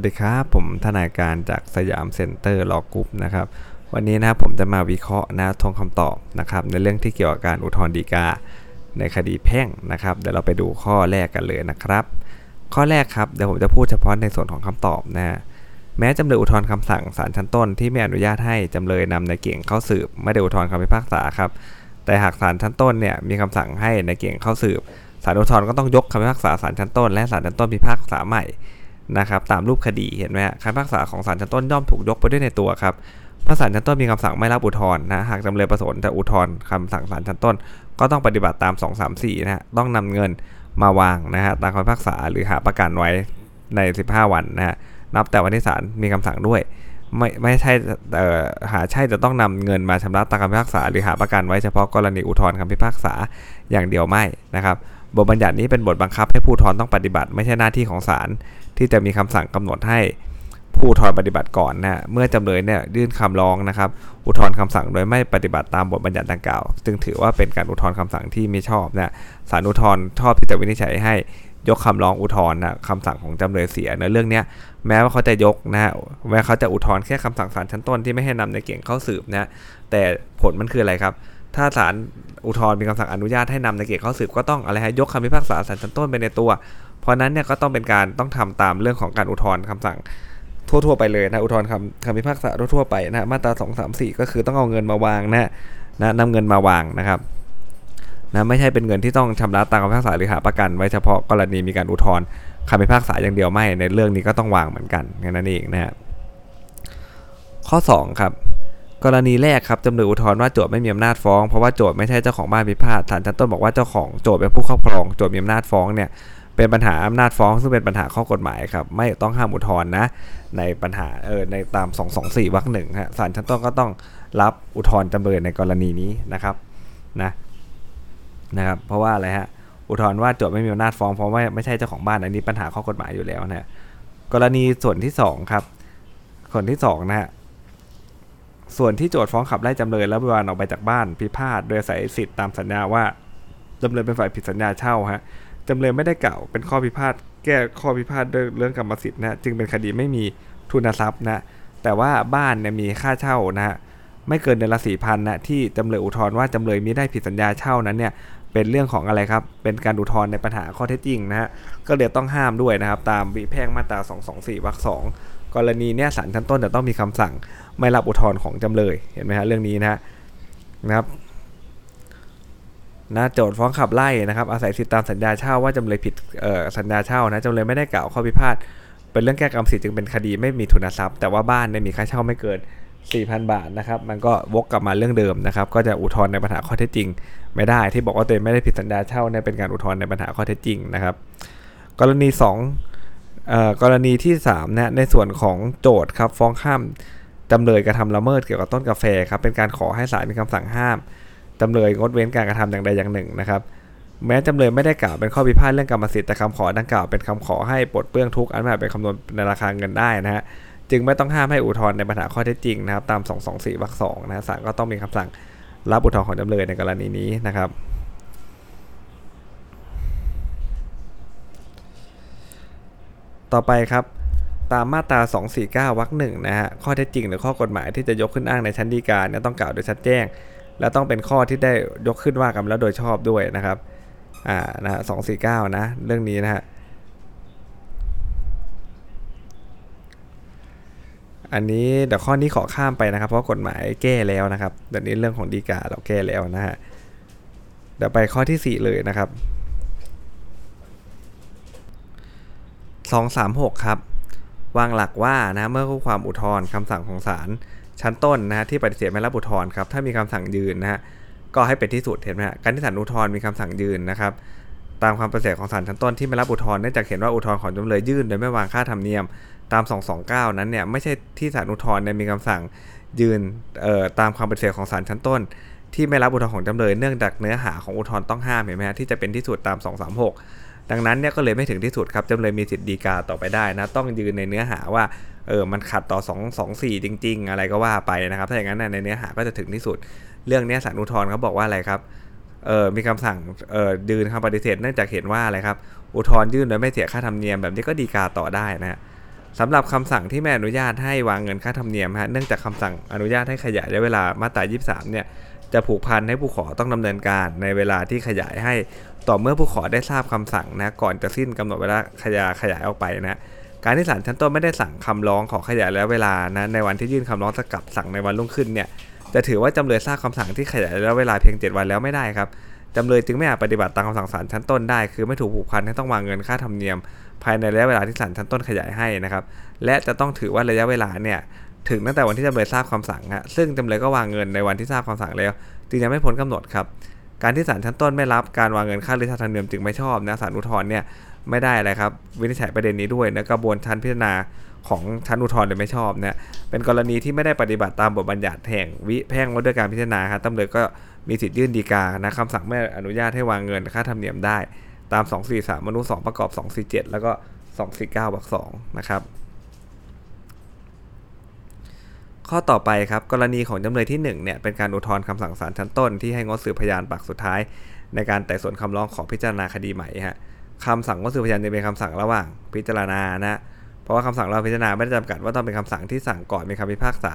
สวัสดีครับ ผมทนายการจากสยามเซ็นเตอร์ Law Group นะครับ วันนี้นะครับผมจะมาวิเคราะห์นะธงคำตอบนะครับ ในเรื่องที่เกี่ยวกับการอุทธรณ์ฎีกา ในคดีแพ่งนะครับ เดี๋ยวเราไปดูข้อแรกกันเลยนะครับ ข้อแรกครับเดี๋ยวผมจะพูดเฉพาะในส่วนของคำตอบนะ แม้จำเลยอุทธรณ์คำสั่งศาลชั้นต้นที่ไม่อนุญาตให้จำเลยนำนายเก่งเข้าสืบไม่ได้อุทธรณ์คำพิพากษาครับ แต่หากศาลชั้นต้นเนี่ยมีคำสั่งให้นายเก่งเข้าสืบศาลอุทธรณ์ก็ต้องยกคำพิพากษาศาลชั้นต้นและศาลชั้นต้นพิพากษาใหม่ นะครับตามรูปคดีเห็นไหมคำพิพากษาของศาลชั้นต้นย่อมถูกยกไปด้วยในตัวครับเพราะศาลชั้นต้นมีคำสั่งไม่รับอุทธรณ์นะหากจำเลยประสงค์จะอุทธรณ์คำสั่งศาลชั้นต้น ก็ต้องปฏิบัติตาม 2 3 4นะฮะต้องนำเงินมาวางนะฮะตามคำพิพากษาหรือหาประกันไว้ใน 15 วันนะฮะนับแต่วันที่ศาลมีคำสั่งด้วย ไม่ไม่ใช่หาใช่จะต้องนำเงินมาชำระตามคำพิพากษา หรือหาประกันไว้เฉพาะกรณีอุทธรณ์คำพิพากษาอย่างเดียวไม่นะครับ บทบัญญัตินี้เป็นบทบังคับให้ผู้ถอุทธรณ์ต้องปฏิบัติ ไม่ใช่หน้าที่ของศาลที่จะมีคำสั่งกำหนดให้ผู้ถอุทธรณ์ปฏิบัติก่อนนะเมื่อจำเลยเนี่ยยื่นคำร้องนะครับ อุทธรณ์คำสั่งโดยไม่ปฏิบัติตามบทบัญญัติดังกล่าวจึงถือว่าเป็นการอุทธรณ์คำสั่งที่ไม่ชอบนะศาลอุทธรณ์ชอบที่จะวินิจฉัยให้ยกคำร้องอุทธรณ์นะคำสั่งของจำเลยเสียในเรื่องนี้แม้ว่าเขาจะยกนะแม้เขาจะอุทธรณ์แค่คำสั่งศาลชั้นต้นที่ไม่ให้นำในเก่งเข้าสืบนะแต่ผลมันคืออะไรครับ ถ้าศาลอุทธรณ์มีคำสั่งอนุญาตให้นำในเก่งเข้าสืบก็ต้องอะไรให้ยกคำพิพากษาศาลชั้นต้นไปในตัว เพราะนั้นเนี่ยก็ต้องเป็นการต้องทำตามเรื่องของการอุทธรณ์คำสั่งทั่วๆไปเลยนะอุทธรณ์คำคำพิพากษาทั่วๆไปนะมาตรา2 3 4 ก็คือต้องเอาเงินมาวางนะนะนำเงินมาวางนะครับนะไม่ใช่เป็นเงินที่ต้องชำระตามคำพิพากษาหรือหาประกันไว้เฉพาะกรณีมีการอุทธรณ์คำพิพากษาอย่างเดียวไม่ในเรื่องนี้ก็ต้องวางเหมือนกันนั้นเองนะฮะข้อ 2 ครับ กรณีแรกครับจำเลยอุทธรณ์ว่าโจทย์ไม่มีอำนาจฟ้องเพราะว่าโจทย์ไม่ใช่เจ้าของบ้านพิพาทศาลชั้นต้นบอกว่าเจ้าของโจทย์เป็นผู้ครอบครองโจทย์มีอำนาจฟ้องเนี่ยเป็นปัญหาอำนาจฟ้องซึ่งเป็นปัญหาข้อกฎหมายครับไม่ต้องห้ามอุทธรณ์นะในปัญหาเออในตาม 224วรรคหนึ่งฮะศาลชั้นต้นก็ต้องรับอุทธรณ์จำเลยในกรณีนี้นะครับนะนะครับเพราะว่าอะไรฮะอุทธรณ์ว่าโจทย์ไม่มีอำนาจฟ้องเพราะว่าไม่ใช่เจ้าของบ้านอันนี้ปัญหาข้อกฎหมายอยู่แล้วนะกรณีส่วนที่2ครับคนที่2นะฮะ ส่วนที่โจทย์ฟ้องขับไล่จำเลยแล้ววิวานออกไปจากบ้านพิพาทโดยอาศัยสิทธิ์ตามสัญญาว่าจำเลยเป็นฝ่ายผิดสัญญาเช่าฮะจำเลยไม่ได้กล่าวเป็นข้อพิพาทแก้ข้อพิพาทเรื่องกรรมสิทธิ์นะจึงเป็นคดีไม่มีทุนทรัพย์นะแต่ว่าบ้านเนี่ยมีค่าเช่านะฮะไม่เกินเดือนละสี่พันนะที่จำเลยอุทธรณ์ว่าจำเลยมีได้ผิดสัญญาเช่านั้นเนี่ยเป็นเรื่องของอะไรครับ เป็นการอุทธรณ์ในปัญหาข้อเท็จจริงนะฮะ ก็เลยต้องห้ามด้วยนะครับ ตามวิแพ่งมาตรา 224วรรคสอง กรณีเนี้ยศาลชั้นต้นจะต้องมีคำสั่งไม่รับอุทธรณ์ของจำเลยเห็นไหมฮะเรื่องนี้นะนะครับนะโจทย์ฟ้องขับไล่นะครับอาศัยสิทธิตามสัญญาเช่าว่าจำเลยผิดสัญญาเช่านะจำเลยไม่ได้กล่าวข้อพิพาทเป็นเรื่องแก้กรรมสิทธิ์จึงเป็นคดีไม่มีทุนทรัพย์ แต่ว่าบ้านเนี่ยมีค่าเช่าไม่เกิน 4,000 บาทนะครับมันก็วกกลับมาเรื่องเดิมนะครับก็จะอุทธรณ์ในปัญหาข้อเท็จจริง ไม่ได้ที่บอกว่าตัวเองไม่ได้ผิดสัญญาเช่าเนี่ยเป็นการอุทธรณ์ในปัญหาข้อเท็จจริงนะครับกรณี 2 กรณีที่3นะในส่วนของโจทย์ครับฟ้องข้ามจำเลยกระทำละเมิดเกี่ยวกับต้นกาแฟครับเป็นการขอให้ศาลมีคำสั่งห้ามจำเลยงดเว้นการกระทำอย่างใดอย่างหนึ่งนะครับแม้จำเลยไม่ได้กล่าวเป็นข้อพิพาทเรื่องกรรมสิทธิ์แต่คำขอดังกล่าวเป็นคำขอให้ปลดเปลื้องทุกอันไม่เป็นคำนวณในราคาเงินได้นะฮะจึงไม่ต้องห้ามให้อุทธรณ์ในปัญหาข้อเท็จจริงนะครับตาม 224วรรคสองนะศาลก็ต้องมีคำสั่งรับอุทธรณ์ของจำเลยในกรณีนี้นะครับ ต่อไปครับตามมาตรา 249 วรรคหนึ่งนะฮะ ข้อเท็จจริงหรือข้อกฎหมายที่จะยกขึ้นอ้างในชั้นฎีกาเนี่ยต้องกล่าวโดยชัดแจ้ง และต้องเป็นข้อที่ได้ยกขึ้นว่ากันแล้วโดยชอบด้วยนะครับ อ่า นะฮะสองสี่เก้านะ เรื่องนี้นะฮะ อันนี้เดี๋ยวข้อนี้ขอข้ามไปนะครับ เพราะกฎหมายแก้แล้วนะครับเดี๋ยวนี้เรื่องของดีกาเราแก้แล้วนะฮะ เดี๋ยวไปข้อที่ 4 เลยนะครับ 236 ครับ วางหลักว่านะเมื่อคู่ความอุทธรณ์คำสั่งของศาลชั้นต้นนะฮะที่ปฏิเสธไม่รับอุทธรณ์ครับถ้ามีคำสั่งยืนนะฮะก็ให้เป็นที่สุดเห็นไหมฮะการที่ศาลอุทธรณ์มีคำสั่งยืนนะครับตามความปฏิเสธของศาลชั้นต้นที่ไม่รับอุทธรณ์เนื่องจากเห็นว่าอุทธรณ์ของจำเลยยื่นโดยไม่วางค่าธรรมเนียมตาม 229 นั้นเนี่ยไม่ใช่ที่ศาลอุทธรณ์เนี่ยมีคำสั่งยืนเอ่อตามความปฏิเสธของศาลชั้นต้น ที่ไม่รับอุทธรณ์ของจำเลยเนื่องจากเนื้อหาของอุทธรณ์ต้องห้ามเห็นไหมฮะที่จะเป็นที่สุดตาม 236 ดังนั้นเนี่ยก็เลยไม่ถึงที่สุดครับจำเลยมีสิทธิ์ดีกาต่อไปได้นะ ต้องยืนในเนื้อหาว่าเออมันขัดต่อ 2 2 4 จริง ๆ อะไรก็ว่าไปนะครับ ถ้าอย่างนั้นในเนื้อหาก็จะถึงที่สุด เรื่องนี้สารอุทธรณ์เขาบอกว่าอะไรครับเออมีคำสั่งเออยืนคำปฏิเสธเนื่องจากเห็นว่าอะไรครับ อุทธรณ์ยื่นโดยไม่เสียค่าธรรมเนียมแบบนี้ก็ดีกาต่อได้นะสำหรับคำสั่งที่ไม่อนุญาตให้วางเงินค่าธรรมเนียมฮะเนื่องจากคำสั่งอนุญาตให้ขยายระยะเวลามาตรา 23 เนี่ย จะผูกพันให้ผู้ขอต้องดำเนินการในเวลาที่ขยายให้ต่อเมื่อผู้ขอได้ทราบคำสั่งนะก่อนจะสิ้นกำหนดเวลาขยายขยายออกไปนะการที่ศาลชั้นต้นไม่ได้สั่งคำร้องขอขยายระยะเวลานะในวันที่ยื่นคำร้องสกับสั่งในวันรุ่งขึ้นเนี่ยจะถือว่าจำเลยทราบคำสั่งที่ขยายระยะเวลาเพียง 7 วันแล้วไม่ได้ครับจำเลยจึงไม่อาจปฏิบัติตามคำสั่งศาลชั้นต้นได้ คือไม่ถูกผูกพันให้ต้องวางเงินค่าธรรมเนียม ภายในระยะเวลาที่ศาลชั้นต้นขยายให้นะครับและจะต้องถือว่าระยะเวลาเนี่ย ถึงตั้งแต่วันที่จำเลยทราบคำสั่งฮะซึ่งจำเลยก็วางเงินในวันที่ทราบคำสั่งแล้ว จึงยังไม่พ้นกำหนดครับ การที่ศาลชั้นต้นไม่รับการวางเงินค่าหรือค่าธรรมเนียมจึงไม่ชอบนะศาลอุทธรณ์เนี่ยไม่ได้อะไรครับ วินิจฉัยประเด็นนี้ด้วยนะกระบวนชั้นพิจารณาของชั้นอุทธรณ์เลยไม่ชอบเนี่ยเป็นกรณีที่ไม่ได้ปฏิบัติตามบทบัญญัติแห่งวิแพ่งว่าด้วยการพิจารณาครับจำเลยก็มีสิทธิ์ยื่นดีกานะคำสั่งไม่อนุญาตให้วางเงินค่าธรรมเนียมได้ ตาม 243มนุษย์2ประกอบ 247 แล้วก็ 249วรรค2นะครับ ข้อต่อไปครับกรณีของจำเลยที่1เนี่ยเป็นการอุทธรณ์คำสั่งศาลชั้นต้นที่ให้งดสืบพยานปากสุดท้าย ในการไต่สวนคำร้องขอพิจารณาคดีใหม่ฮะคำสั่งงดสืบพยานจะเป็นคำสั่งระหว่างพิจารณานะเพราะว่าคำสั่งเราพิจารณาไม่ได้จำกัดว่าต้องเป็นคำสั่งที่สั่งก่อนมีคำพิพากษา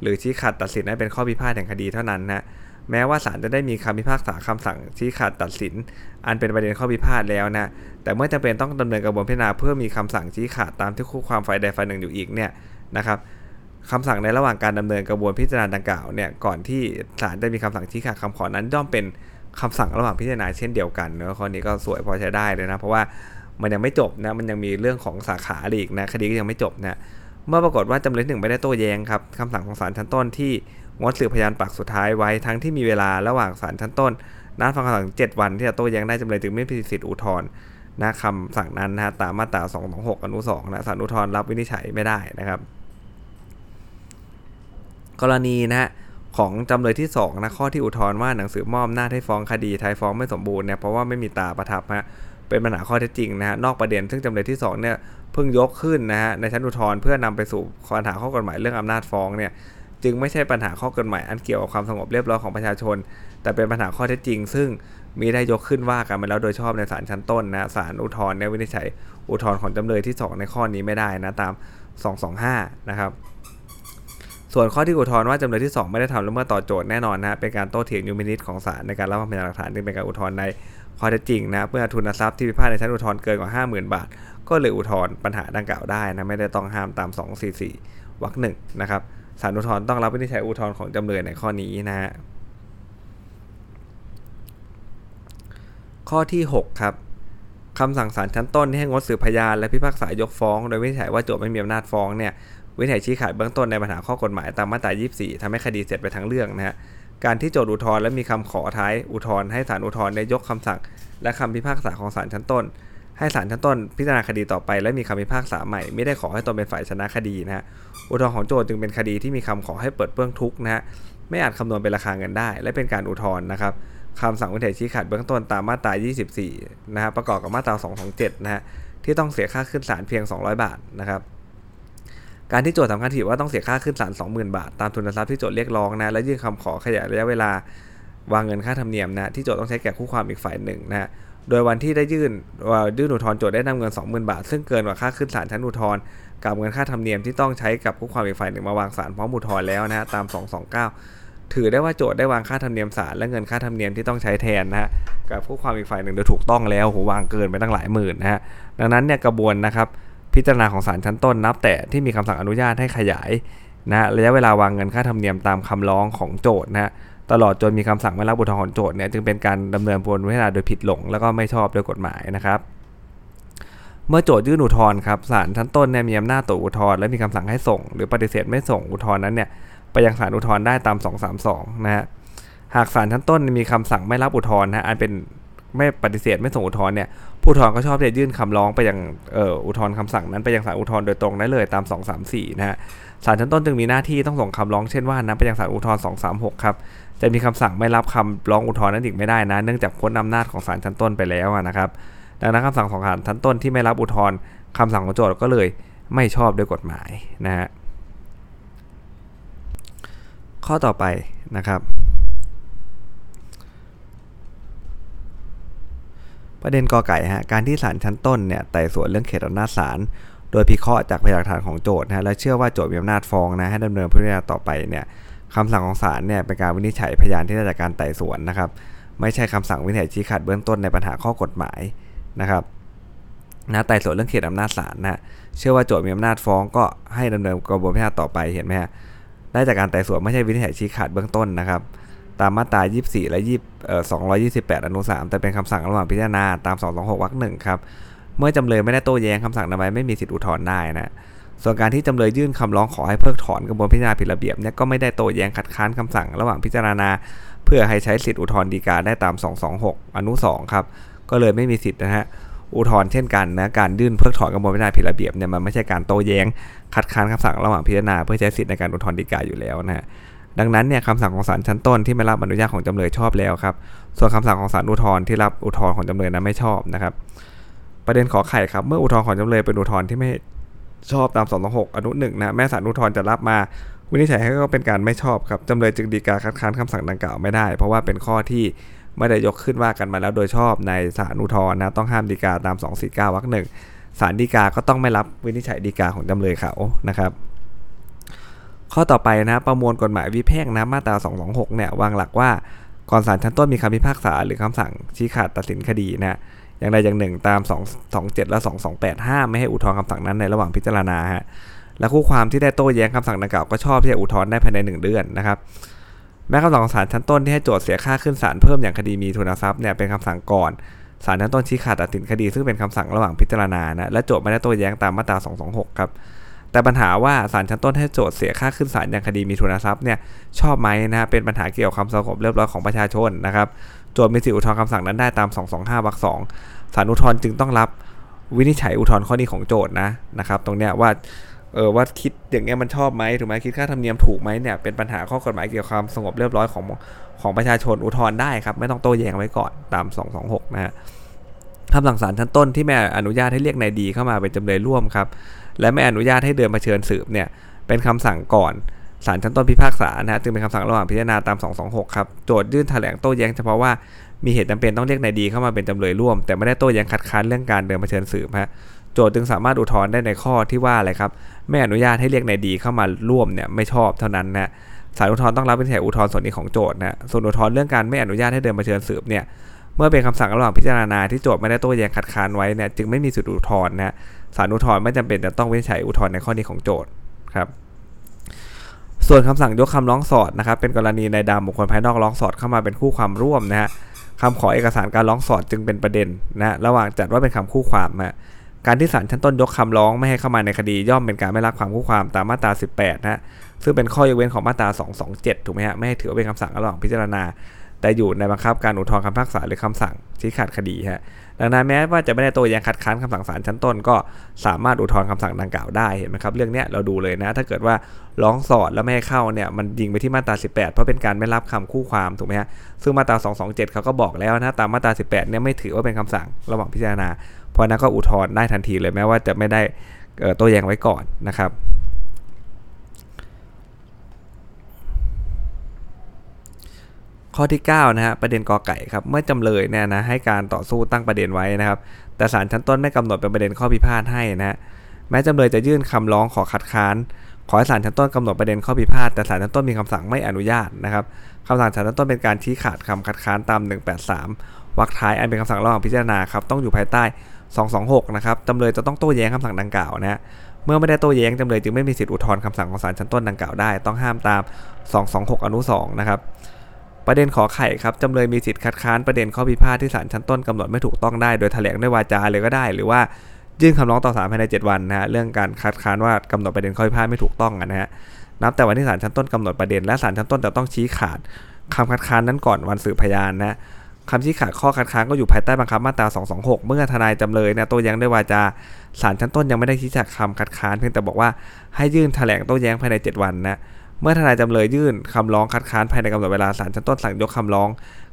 หรือชี้ขาดตัดสินให้เป็นข้อพิพาทแห่งคดีเท่านั้นนะแม้ว่าศาลจะได้มีคำพิพากษาคำสั่งชี้ขาดตัดสิน อันเป็นประเด็นข้อพิพาทแล้วนะแต่เมื่อจำเป็นต้องดำเนินกระบวนพิจารณาเพื่อมีคำสั่งชี้ขาดตามที่คู่ความฝ่ายใดฝ่ายหนึ่งอยู่อีกเนี่ยนะครับ คำสั่งในระหว่างการดำเนินกระบวนพิจารณาดังกล่าวเนี่ยก่อนที่ศาลจะมีคำสั่งชี้ขาดคำขอนั้นย่อมเป็นคำสั่งระหว่างพิจารณาเช่นเดียวกันเนาะข้อนี้ก็สวยพอใช้ได้เลยนะ เพราะว่ามันยังไม่จบนะมันยังมีเรื่องของสาขาอีกนะคดีก็ยังไม่จบนะเมื่อปรากฏว่าจำเลยหนึ่งไม่ได้โต้แย้งครับคำสั่งของศาลชั้นต้นที่งดสืบพยานปากสุดท้ายไว้ทั้งที่มีเวลาระหว่างศาลชั้นต้นนัดฟังคำสั่ง 7 วันที่จะโต้แย้งได้จำเลยจึงไม่มีสิทธิอุทธรณ์นะคำสั่งนั้นนะตามมาตรา226อนุ2นะศาลอุทธรณ์รับวินิจฉัยไม่ได้นะครับ กรณีนะของจำเลยที่2นะข้อที่อุทธรณ์ว่าหนังสือมอบหน้าให้ฟ้องคดีไทยฟ้องไม่สมบูรณ์เนี่ยเพราะว่าไม่มีตาประทับฮะเป็นปัญหาข้อเท็จจริงนะฮะนอกประเด็นซึ่งจำเลยที่2เนี่ยเพิ่งยกขึ้นนะฮะในชั้นอุทธรณ์เพื่อนำไปสู่ปัญหาข้อกฎหมายเรื่องอำนาจฟ้องเนี่ยจึงไม่ใช่ปัญหาข้อกฎหมายอันเกี่ยวกับความสงบเรียบร้อยของประชาชน แต่เป็นปัญหาข้อเท็จจริง ซึ่งมีได้ยกขึ้นว่ากันไปแล้วโดยชอบในศาลชั้นต้นนะศาลอุทธรณ์เนี่ยวินิจฉัยอุทธรณ์ของจำเลยที่ 2 ในข้อนี้ไม่ได้นะตาม 225 นะครับ ส่วนข้อที่อุทธรณ์ว่าจำเลยที่ 2 ไม่ได้ทำละเมิดต่อโจทย์แน่นอนนะเป็นการโต้เถียงยูมินิตของศาลในการรับฟังพยานหลักฐานที่เป็นการอุทธรณ์ในข้อเท็จจริงนะเมื่อทุนทรัพย์ที่พิพาทในชั้นอุทธรณ์เกินกว่า 50,000 บาท ก็เลยอุทธรณ์ปัญหาดังกล่าวได้นะไม่ได้ต้องห้ามตาม 244วรรคหนึ่งนะครับศาลอุทธรณ์ต้องรับวินิจฉัยอุทธรณ์ของจำเลยในข้อนี้นะฮะข้อที่ 6 ครับคำสั่งศาลชั้นต้นที่ให้งดสืบพยานและพิพากษายกฟ้อง โดยวินิจฉัยว่าโจทย์ไม่มีอำนาจฟ้องเนี่ย วินิจฉัยชี้ขาดเบื้องต้นในปัญหาข้อกฎหมายตามมาตรา 24ทำให้คดีเสร็จไปทั้งเรื่องนะฮะการที่โจทย์อุทธรณ์และมีคำขอท้ายอุทธรณ์ให้ศาลอุทธรณ์ได้ยกคำสั่ง และคำพิพากษาของศาลชั้นต้น ให้ศาลชั้นต้น พิจารณาคดีต่อไป และมีคำพิพากษาใหม่ไม่ได้ขอให้ตนเป็นฝ่ายชนะคดีนะฮะอุทธรณ์ของโจทย์จึงเป็นคดีที่มีคำขอให้เปิดเบื้องทุกนะฮะไม่อาจคำนวณเป็นราคาเงินได้ และเป็นการอุทธรณ์นะครับคำสั่งวินิจฉัยชี้ขาดเบื้องต้นตามมาตรา 24 นะฮะประกอบกับมาตรา 227 นะฮะที่ต้องเสียค่าขึ้นศาลเพียง 200 บาทนะครับ การที่โจทย์สำคัญถือว่าต้องเสียค่าขึ้นศาล20,000 บาท ตามทุนทรัพย์ที่โจทย์เรียกร้องนะและยื่นคำขอขยายระยะเวลาวางเงินค่าธรรมเนียมนะที่โจทย์ต้องใช้แก่คู่ความอีกฝ่ายหนึ่งนะโดยวันที่ได้ยื่นว่ายื่นอุทธรณ์โจทย์ได้นำเงิน 20,000 บาท ซึ่งเกินกว่าค่าขึ้นศาลชั้นอุทธรณ์กับเงินค่าธรรมเนียมที่ต้องใช้กับคู่ความอีกฝ่ายหนึ่งมาวางศาลพร้อมอุทธรณ์แล้วนะฮะตาม 229 ถือได้ว่าโจทย์ได้วางค่าธรรมเนียมศาลและเงินค่าธรรมเนียมที่ต้องใช้แทนนะฮะกับคู่ความอีกฝ่ายหนึ่งโดยถูกต้องแล้วโหวางเกินไปตั้งหลายหมื่นนะฮะดังนั้นเนี่ยกระบวนนะครับ พิจารณาของศาลชั้นต้นนับ แต่ที่มีคำสั่งอนุญาตให้ขยายนะระยะเวลาวางเงินค่าธรรมเนียมตามคำร้องของโจทย์นะตลอดจนมีคำสั่งไม่รับอุทธรณ์ของโจทย์เนี่ยจึงเป็นการดำเนินบนเวลาโดยผิดหลง แล้วก็ไม่ชอบโดยกฎหมายนะครับ เมื่อโจทยื่นอุทธรณ์ครับศาลชั้นต้นเนี่ยมีอำนาจต่ออุทธรณ์และมีคำสั่งให้ส่ง หรือปฏิเสธไม่ส่งอุทธรณ์นั้นเนี่ยไปยังศาลอุทธรณ์ได้ตาม 232 นะฮะหากศาลชั้นต้นมีคำสั่งไม่รับอุทธรณ์นะอันเป็น ไม่ปฏิเสธไม่ส่งอุทธรณ์เนี่ยผู้อุทธรณ์ก็ชอบจะยื่นคำร้องไปยังเอ่ออุทธรณ์คำสั่งนั้นไปยังศาลอุทธรณ์โดยตรงได้เลยตาม 234 นะฮะศาลชั้นต้นจึงมีหน้าที่ต้องส่งคำร้องเช่นว่านั้นไปยังศาลอุทธรณ์236 ครับจะมีคำสั่งไม่รับคำร้องอุทธรณ์นั้นอีกไม่ได้นะ เนื่องจากพ้นอำนาจของศาลชั้นต้นไปแล้วนะครับดังนั้นคำสั่งของศาลชั้นต้นที่ไม่รับอุทธรณ์คำสั่งของโจทย์ก็เลยไม่ชอบด้วยกฎหมายนะฮะข้อต่อไปนะครับ ประเด็นกอไก่ฮะการที่ศาลชั้นต้นเนี่ยไต่สวนเรื่องเขตอำนาจศาลโดยพิเคราะห์จากพยานหลักฐานของโจทย์นะและเชื่อว่าโจทย์มีอำนาจฟ้องนะให้ดำเนินพิจารณาต่อไปเนี่ยคำสั่งของศาลเนี่ยเป็นการวินิจฉัยพยานที่ได้จากการไต่สวนนะครับ ไม่ใช่คำสั่งวินิจฉัยชี้ขาดเบื้องต้นในปัญหาข้อกฎหมายนะครับนะไต่สวนเรื่องเขตอำนาจศาลนะเชื่อว่าโจทย์มีอำนาจฟ้องก็ให้ดำเนินกระบวนการต่อไปเห็นไหมฮะได้จากการไต่สวนไม่ใช่วินิจฉัยชี้ขาดเบื้องต้นนะครับ ตามมาตรา 24 และ20เอ่อ228 อนุ 3 แต่เป็นคำสั่งระหว่างพิจารณาตาม 226 วรรคหนึ่งครับ เมื่อจำเลยไม่ได้โต้แย้งคำสั่งนั้นไว้ไม่มีสิทธิอุทธรณ์ได้นะ ส่วนการที่จำเลยยื่นคำร้องขอให้เพิกถอนกระบวนพิจารณาผิดระเบียบเนี่ยก็ไม่ได้โต้แย้งคัดค้านคำสั่งระหว่างพิจารณา เพื่อให้ใช้สิทธิอุทธรณ์ฎีกาได้ตาม 226 อนุ 2 ครับ ก็เลยไม่มีสิทธิ์นะฮะ อุทธรณ์เช่นกันนะ การยื่นเพิกถอนกระบวนพิจารณาผิดระเบียบเนี่ยมันไม่ใช่การโต้แย้งคัดค้านคำสั่งระหว่างพิจารณา เพื่อใช้สิทธิในการอุทธรณ์ฎีกาอยู่แล้วนะฮะ ดังนั้นเนี่ยคำสั่งของศาลชั้นต้นที่ไม่รับอนุญาตของจำเลยชอบแล้วครับ ส่วนคำสั่งของศาลอุทธรณ์ที่รับอุทธรณ์ของจำเลยนั้นไม่ชอบนะครับ ประเด็นขอไข่ครับ เมื่ออุทธรณ์ของจำเลยเป็นอุทธรณ์ที่ไม่ชอบตาม226อนุหนึ่งนะแม้ศาลอุทธรณ์จะรับมา วินิจฉัยให้ก็เป็นการไม่ชอบครับจำเลยจึงดีกาคัดค้านคำสั่งดังกล่าวไม่ได้ เพราะว่าเป็นข้อที่ไม่ได้ยกขึ้นว่ากันมาแล้วโดยชอบในศาลอุทธรณ์นะต้องห้ามดีกาตาม 249วรรคหนึ่งศาลฎีกาก็ต้องไม่รับวินิจฉัยฎีกาของจำเลยเขานะครับ ข้อต่อไปนะประมวลกฎหมายวิแพ่งนะมาตรา 226 เนี่ยวางหลักว่าก่อนศาลชั้นต้นมีคำพิพากษาหรือคำสั่งชี้ขาดตัดสินคดีนะอย่างใดอย่างหนึ่งตาม 227 และ 228ห้ามไม่ให้อุทธรณ์คำสั่งนั้นในระหว่างพิจารณาฮะและคู่ความที่ได้โต้แย้งคำสั่งดังกล่าวก็ชอบที่จะอุทธรณ์ได้ภายใน 1 เดือนนะครับแม้คำสั่งของศาลชั้นต้นที่ให้โจทย์เสียค่าขึ้นศาลเพิ่มอย่างคดีมีทุนทรัพย์เนี่ยเป็นคำสั่งก่อนศาลชั้นต้นชี้ขาดตัดสินคดี ซึ่งเป็นคำสั่งระหว่างพิจารณานะและโจทย์ไม่ได้โต้แย้งตามมาตรา 226 ครับ แต่ปัญหาว่าศาลชั้นต้นให้โจทย์เสียค่าขึ้นศาลอย่างคดีมีทุนทรัพย์เนี่ยชอบไหมนะฮะเป็นปัญหาเกี่ยวกับความสงบเรียบร้อยของประชาชนนะครับโจทย์มีสิทธิอุทธรณ์คำสั่งนั้นได้ตาม 225วรรค2ศาลอุทธรณ์จึงต้องรับวินิจฉัยอุทธรณ์ข้อนี้ของโจทย์นะนะครับ ตรงเนี้ยว่าเออว่าคิดอย่างเงี้ยมันชอบไหมถูกไหมคิดค่าธรรมเนียมถูกไหมเนี่ยเป็นปัญหาข้อกฎหมายเกี่ยวกับความสงบเรียบร้อยของของประชาชนอุทธรณ์ได้ครับไม่ต้องโต้แย้งไว้ก่อนตาม 226 นะฮะคำสั่งศาลชั้นต้นที่ไม่อนุญาตให้เรียกนายดีเข้ามาเป็นจำเลยร่วมครับ และไม่อนุญาตให้เดินมาเชิญสืบเนี่ยเป็นคำสั่งก่อนศาลชั้นต้นพิพากษานะฮะจึงเป็นคำสั่งระหว่างพิจารณาตาม 226 ครับ โจทยื่นแถลงโต้แย้งเฉพาะว่ามีเหตุจำเป็นต้องเรียกนายดีเข้ามาเป็นจำเลยร่วม แต่ไม่ได้โต้แย้งคัดค้านเรื่องการเดินมาเชิญสืบฮะโจทจึงสามารถอุทธรณ์ได้ในข้อที่ว่าอะไรครับไม่อนุญาตให้เรียกนายดีเข้ามาร่วมเนี่ยไม่ชอบเท่านั้นนะศาลอุทธรณ์ต้องรับเป็นแถอุทธรณ์ส่วนนี้ของโจทย์นะส่วนอุทธรณ์เรื่องการไม่อนุญาตให้เดินมาเชิญสืบเนี่ยเมื่อเป็นคำสั่งระหว่างพิจารณาที่โจทย์ไม่ได้โต้แย้งคัดค้านไว้เนี่ยจึงไม่มีสิทธิอุทธรณ์นะ ศาลอุทธรณ์ไม่จำเป็นจะต้องวินิจฉัยอุทธรณ์ในข้อนี้ของโจทย์ครับ ส่วนคำสั่งยกคำร้องสอดนะครับ เป็นกรณีในดามบุคคลภายนอกร้องสอดเข้ามาเป็นคู่ความร่วมนะฮะคำขอเอกสารการร้องสอดจึงเป็นประเด็นนะระหว่างจัดว่าเป็นคำคู่ความนะการที่ศาลชั้นต้นยกคำร้องไม่ให้เข้ามาในคดีย่อมเป็นการไม่รับความคู่ความตามมาตรา 18 นะซึ่งเป็นข้อยกเว้นของมาตรา 227 ถูกไหมฮะไม่ให้ถือเป็นคำสั่งระหว่างพิจารณา แต่อยู่ในบังคับการอุทธรณ์คำพิพากษาหรือคำสั่งชี้ขาดคดีฮะดังนั้นแม้ว่าจะไม่ได้โต้แย้งคัดค้านคำสั่งศาลชั้นต้น ก็สามารถอุทธรณ์คำสั่งดังกล่าวได้เห็นไหมครับเรื่องนี้เราดูเลยนะ ถ้าเกิดว่าร้องสอดแล้วไม่ให้เข้าเนี่ยมันยิงไปที่มาตรา 18 เพราะเป็นการไม่รับคำคู่ความถูกไหมฮะซึ่งมาตรา 227 เขาก็บอกแล้วนะตามมาตรา 18 เนี่ยไม่ถือว่าเป็นคำสั่งระหว่างพิจารณาเพราะนั้นก็อุทธรณ์ได้ทันทีเลยแม้ว่าจะไม่ได้โต้แย้งไว้ก่อนนะครับ ข้อที่9นะฮะประเด็นกอไก่ครับเมื่อจำเลยเนี่ยนะให้การต่อสู้ตั้งประเด็นไว้นะครับ แต่ศาลชั้นต้นไม่กำหนดเป็นประเด็นข้อพิพาทให้นะฮะแม้จำเลยจะยื่นคำร้องขอคัดค้าน ขอให้ศาลชั้นต้นกำหนดประเด็นข้อพิพาทแต่ศาลชั้นต้นมีคำสั่งไม่อนุญาตนะครับคำสั่งศาลชั้นต้นเป็นการชี้ขาดคำคัดค้านตาม 183วรรคท้ายอันเป็นคำสั่งระหว่างพิจารณาครับต้องอยู่ภายใต้ 226 นะครับจำเลยจะต้องโต้แย้งคำสั่งดังกล่าวนะฮะเมื่อไม่ได้โต้แย้งจำเลยจึงไม่มีสิทธิอุทธรณ์คำสั่งของศาลชั้นต้นดังกล่าวได้ ต้องห้ามตาม 226 อนุ2นะครับ ประเด็นขอไข่ครับจำเลยมีสิทธิ์คัดค้านประเด็นข้อพิพาทที่ศาลชั้นต้นกำหนดไม่ถูกต้องได้ โดยแถลงด้วยวาจาเลยก็ได้ หรือว่ายื่นคำร้องต่อศาลภายใน 7 วันนะฮะเรื่องการคัดค้านว่ากำหนดประเด็นข้อพิพาทไม่ถูกต้องนะฮะนับแต่วันที่ศาลชั้นต้นกำหนดประเด็นและศาลชั้นต้นจะต้องชี้ขาดคำคัดค้านนั้นก่อนวันสืบพยานนะคำชี้ขาดข้อคัดค้านก็อยู่ภายใต้บังคับมาตรา 226 เมื่อทนายจำเลยเนี่ยโต้แย้งด้วยวาจาศาลชั้นต้นยังไม่ได้ชี้ขาดคำคัดค้านเพียงแต่บอกว่าให้ยื่นแถลงโต้แย้งภายใน 7 วันนะ เมื่อทนายจำเลยยื่นคำร้องคัดค้านภายในกำหนดเวลาศาลชั้นต้นสั่งยกคำร้อง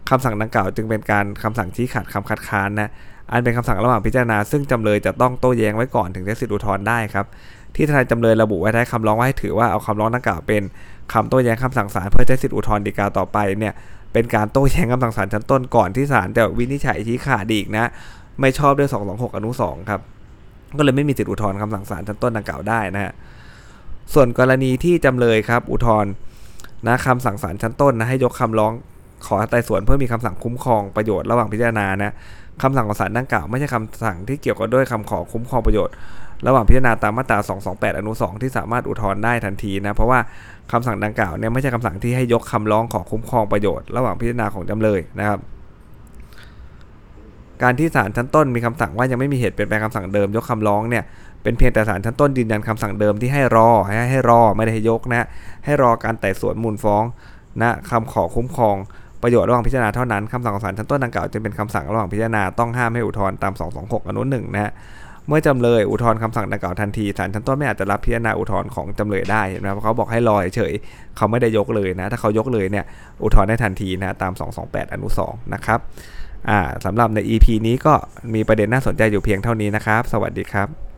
คำสั่งดังกล่าวจึงเป็นการคำสั่งชี้ขาดคำคัดค้านนะอันเป็นคำสั่งระหว่างพิจารณา ซึ่งจำเลยจะต้องโต้แย้งไว้ก่อนถึงจะสิทธิอุทธรณ์ได้ครับที่ทนายจำเลยระบุไว้ท้ายคำร้องว่าให้ถือว่าเอาคำร้องดังกล่าวเป็นคำโต้แย้งคำสั่งศาลเพื่อใช้สิทธิอุทธรณ์ฎีกาต่อไปเนี่ยเป็นการโต้แย้งคำสั่งศาลชั้นต้นก่อนที่ศาลจะวินิจฉัยชี้ขาดอีกนะ ไม่ชอบด้วย226อนุ2ครับก็เลยไม่มีสิทธิอุทธรณ์คำสั่งศาลชั้นต้นดังกล่าวได้นะฮะ ส่วนกรณีที่จำเลยครับ อุทธรณ์นะคำสั่งศาลชั้นต้นนะให้ยกคำร้องขอไต่สวนเพื่อมีคำสั่งคุ้มครองประโยชน์ระหว่างพิจารณานะคำสั่งของศาลดังกล่าวไม่ใช่คำสั่งที่เกี่ยวกับด้วยคำขอคุ้มครองประโยชน์ ระหว่างพิจารณาตามมาตรา 228 อนุ 2 ที่สามารถอุทธรณ์ได้ทันทีนะเพราะว่าคำสั่งดังกล่าวเนี่ยไม่ใช่คำสั่งที่ให้ยกคำร้องขอคุ้มครองประโยชน์ระหว่างพิจารณาของจำเลยนะครับการที่ศาลชั้นต้นมีคำสั่งว่ายังไม่มีเหตุเปลี่ยนแปลงคำสั่งเดิมยกคำร้องเนี่ย เป็นเพียงแต่ศาลชั้นต้นยืนยันคำสั่งเดิมที่ให้รอให้ให้รอไม่ได้ให้ยกนะ ให้รอการไต่สวนมูลฟ้องนะคำขอคุ้มครองประโยชน์ระหว่างพิจารณาเท่านั้นคำสั่งของศาลชั้นต้นดังกล่าวจึงเป็นคำสั่งระหว่างพิจารณาต้องห้ามให้อุทธรณ์ตาม 226 อนุหนึ่งนะฮะเมื่อจำเลยอุทธรณ์คำสั่งดังกล่าวทันทีศาลชั้นต้นไม่อาจจะรับพิจารณาอุทธรณ์ของจำเลยได้เห็นไหมเพราะเขาบอกให้รอเฉยเขาไม่ได้ยกเลยนะ ถ้าเขายกเลยเนี่ยอุทธรณ์ได้ทันทีนะตาม 228 อนุ2นะครับอ่าสำหรับใน EP นี้ก็มีประเด็นน่าสนใจอยู่เพียงเท่านี้นะครับ สวัสดีครับ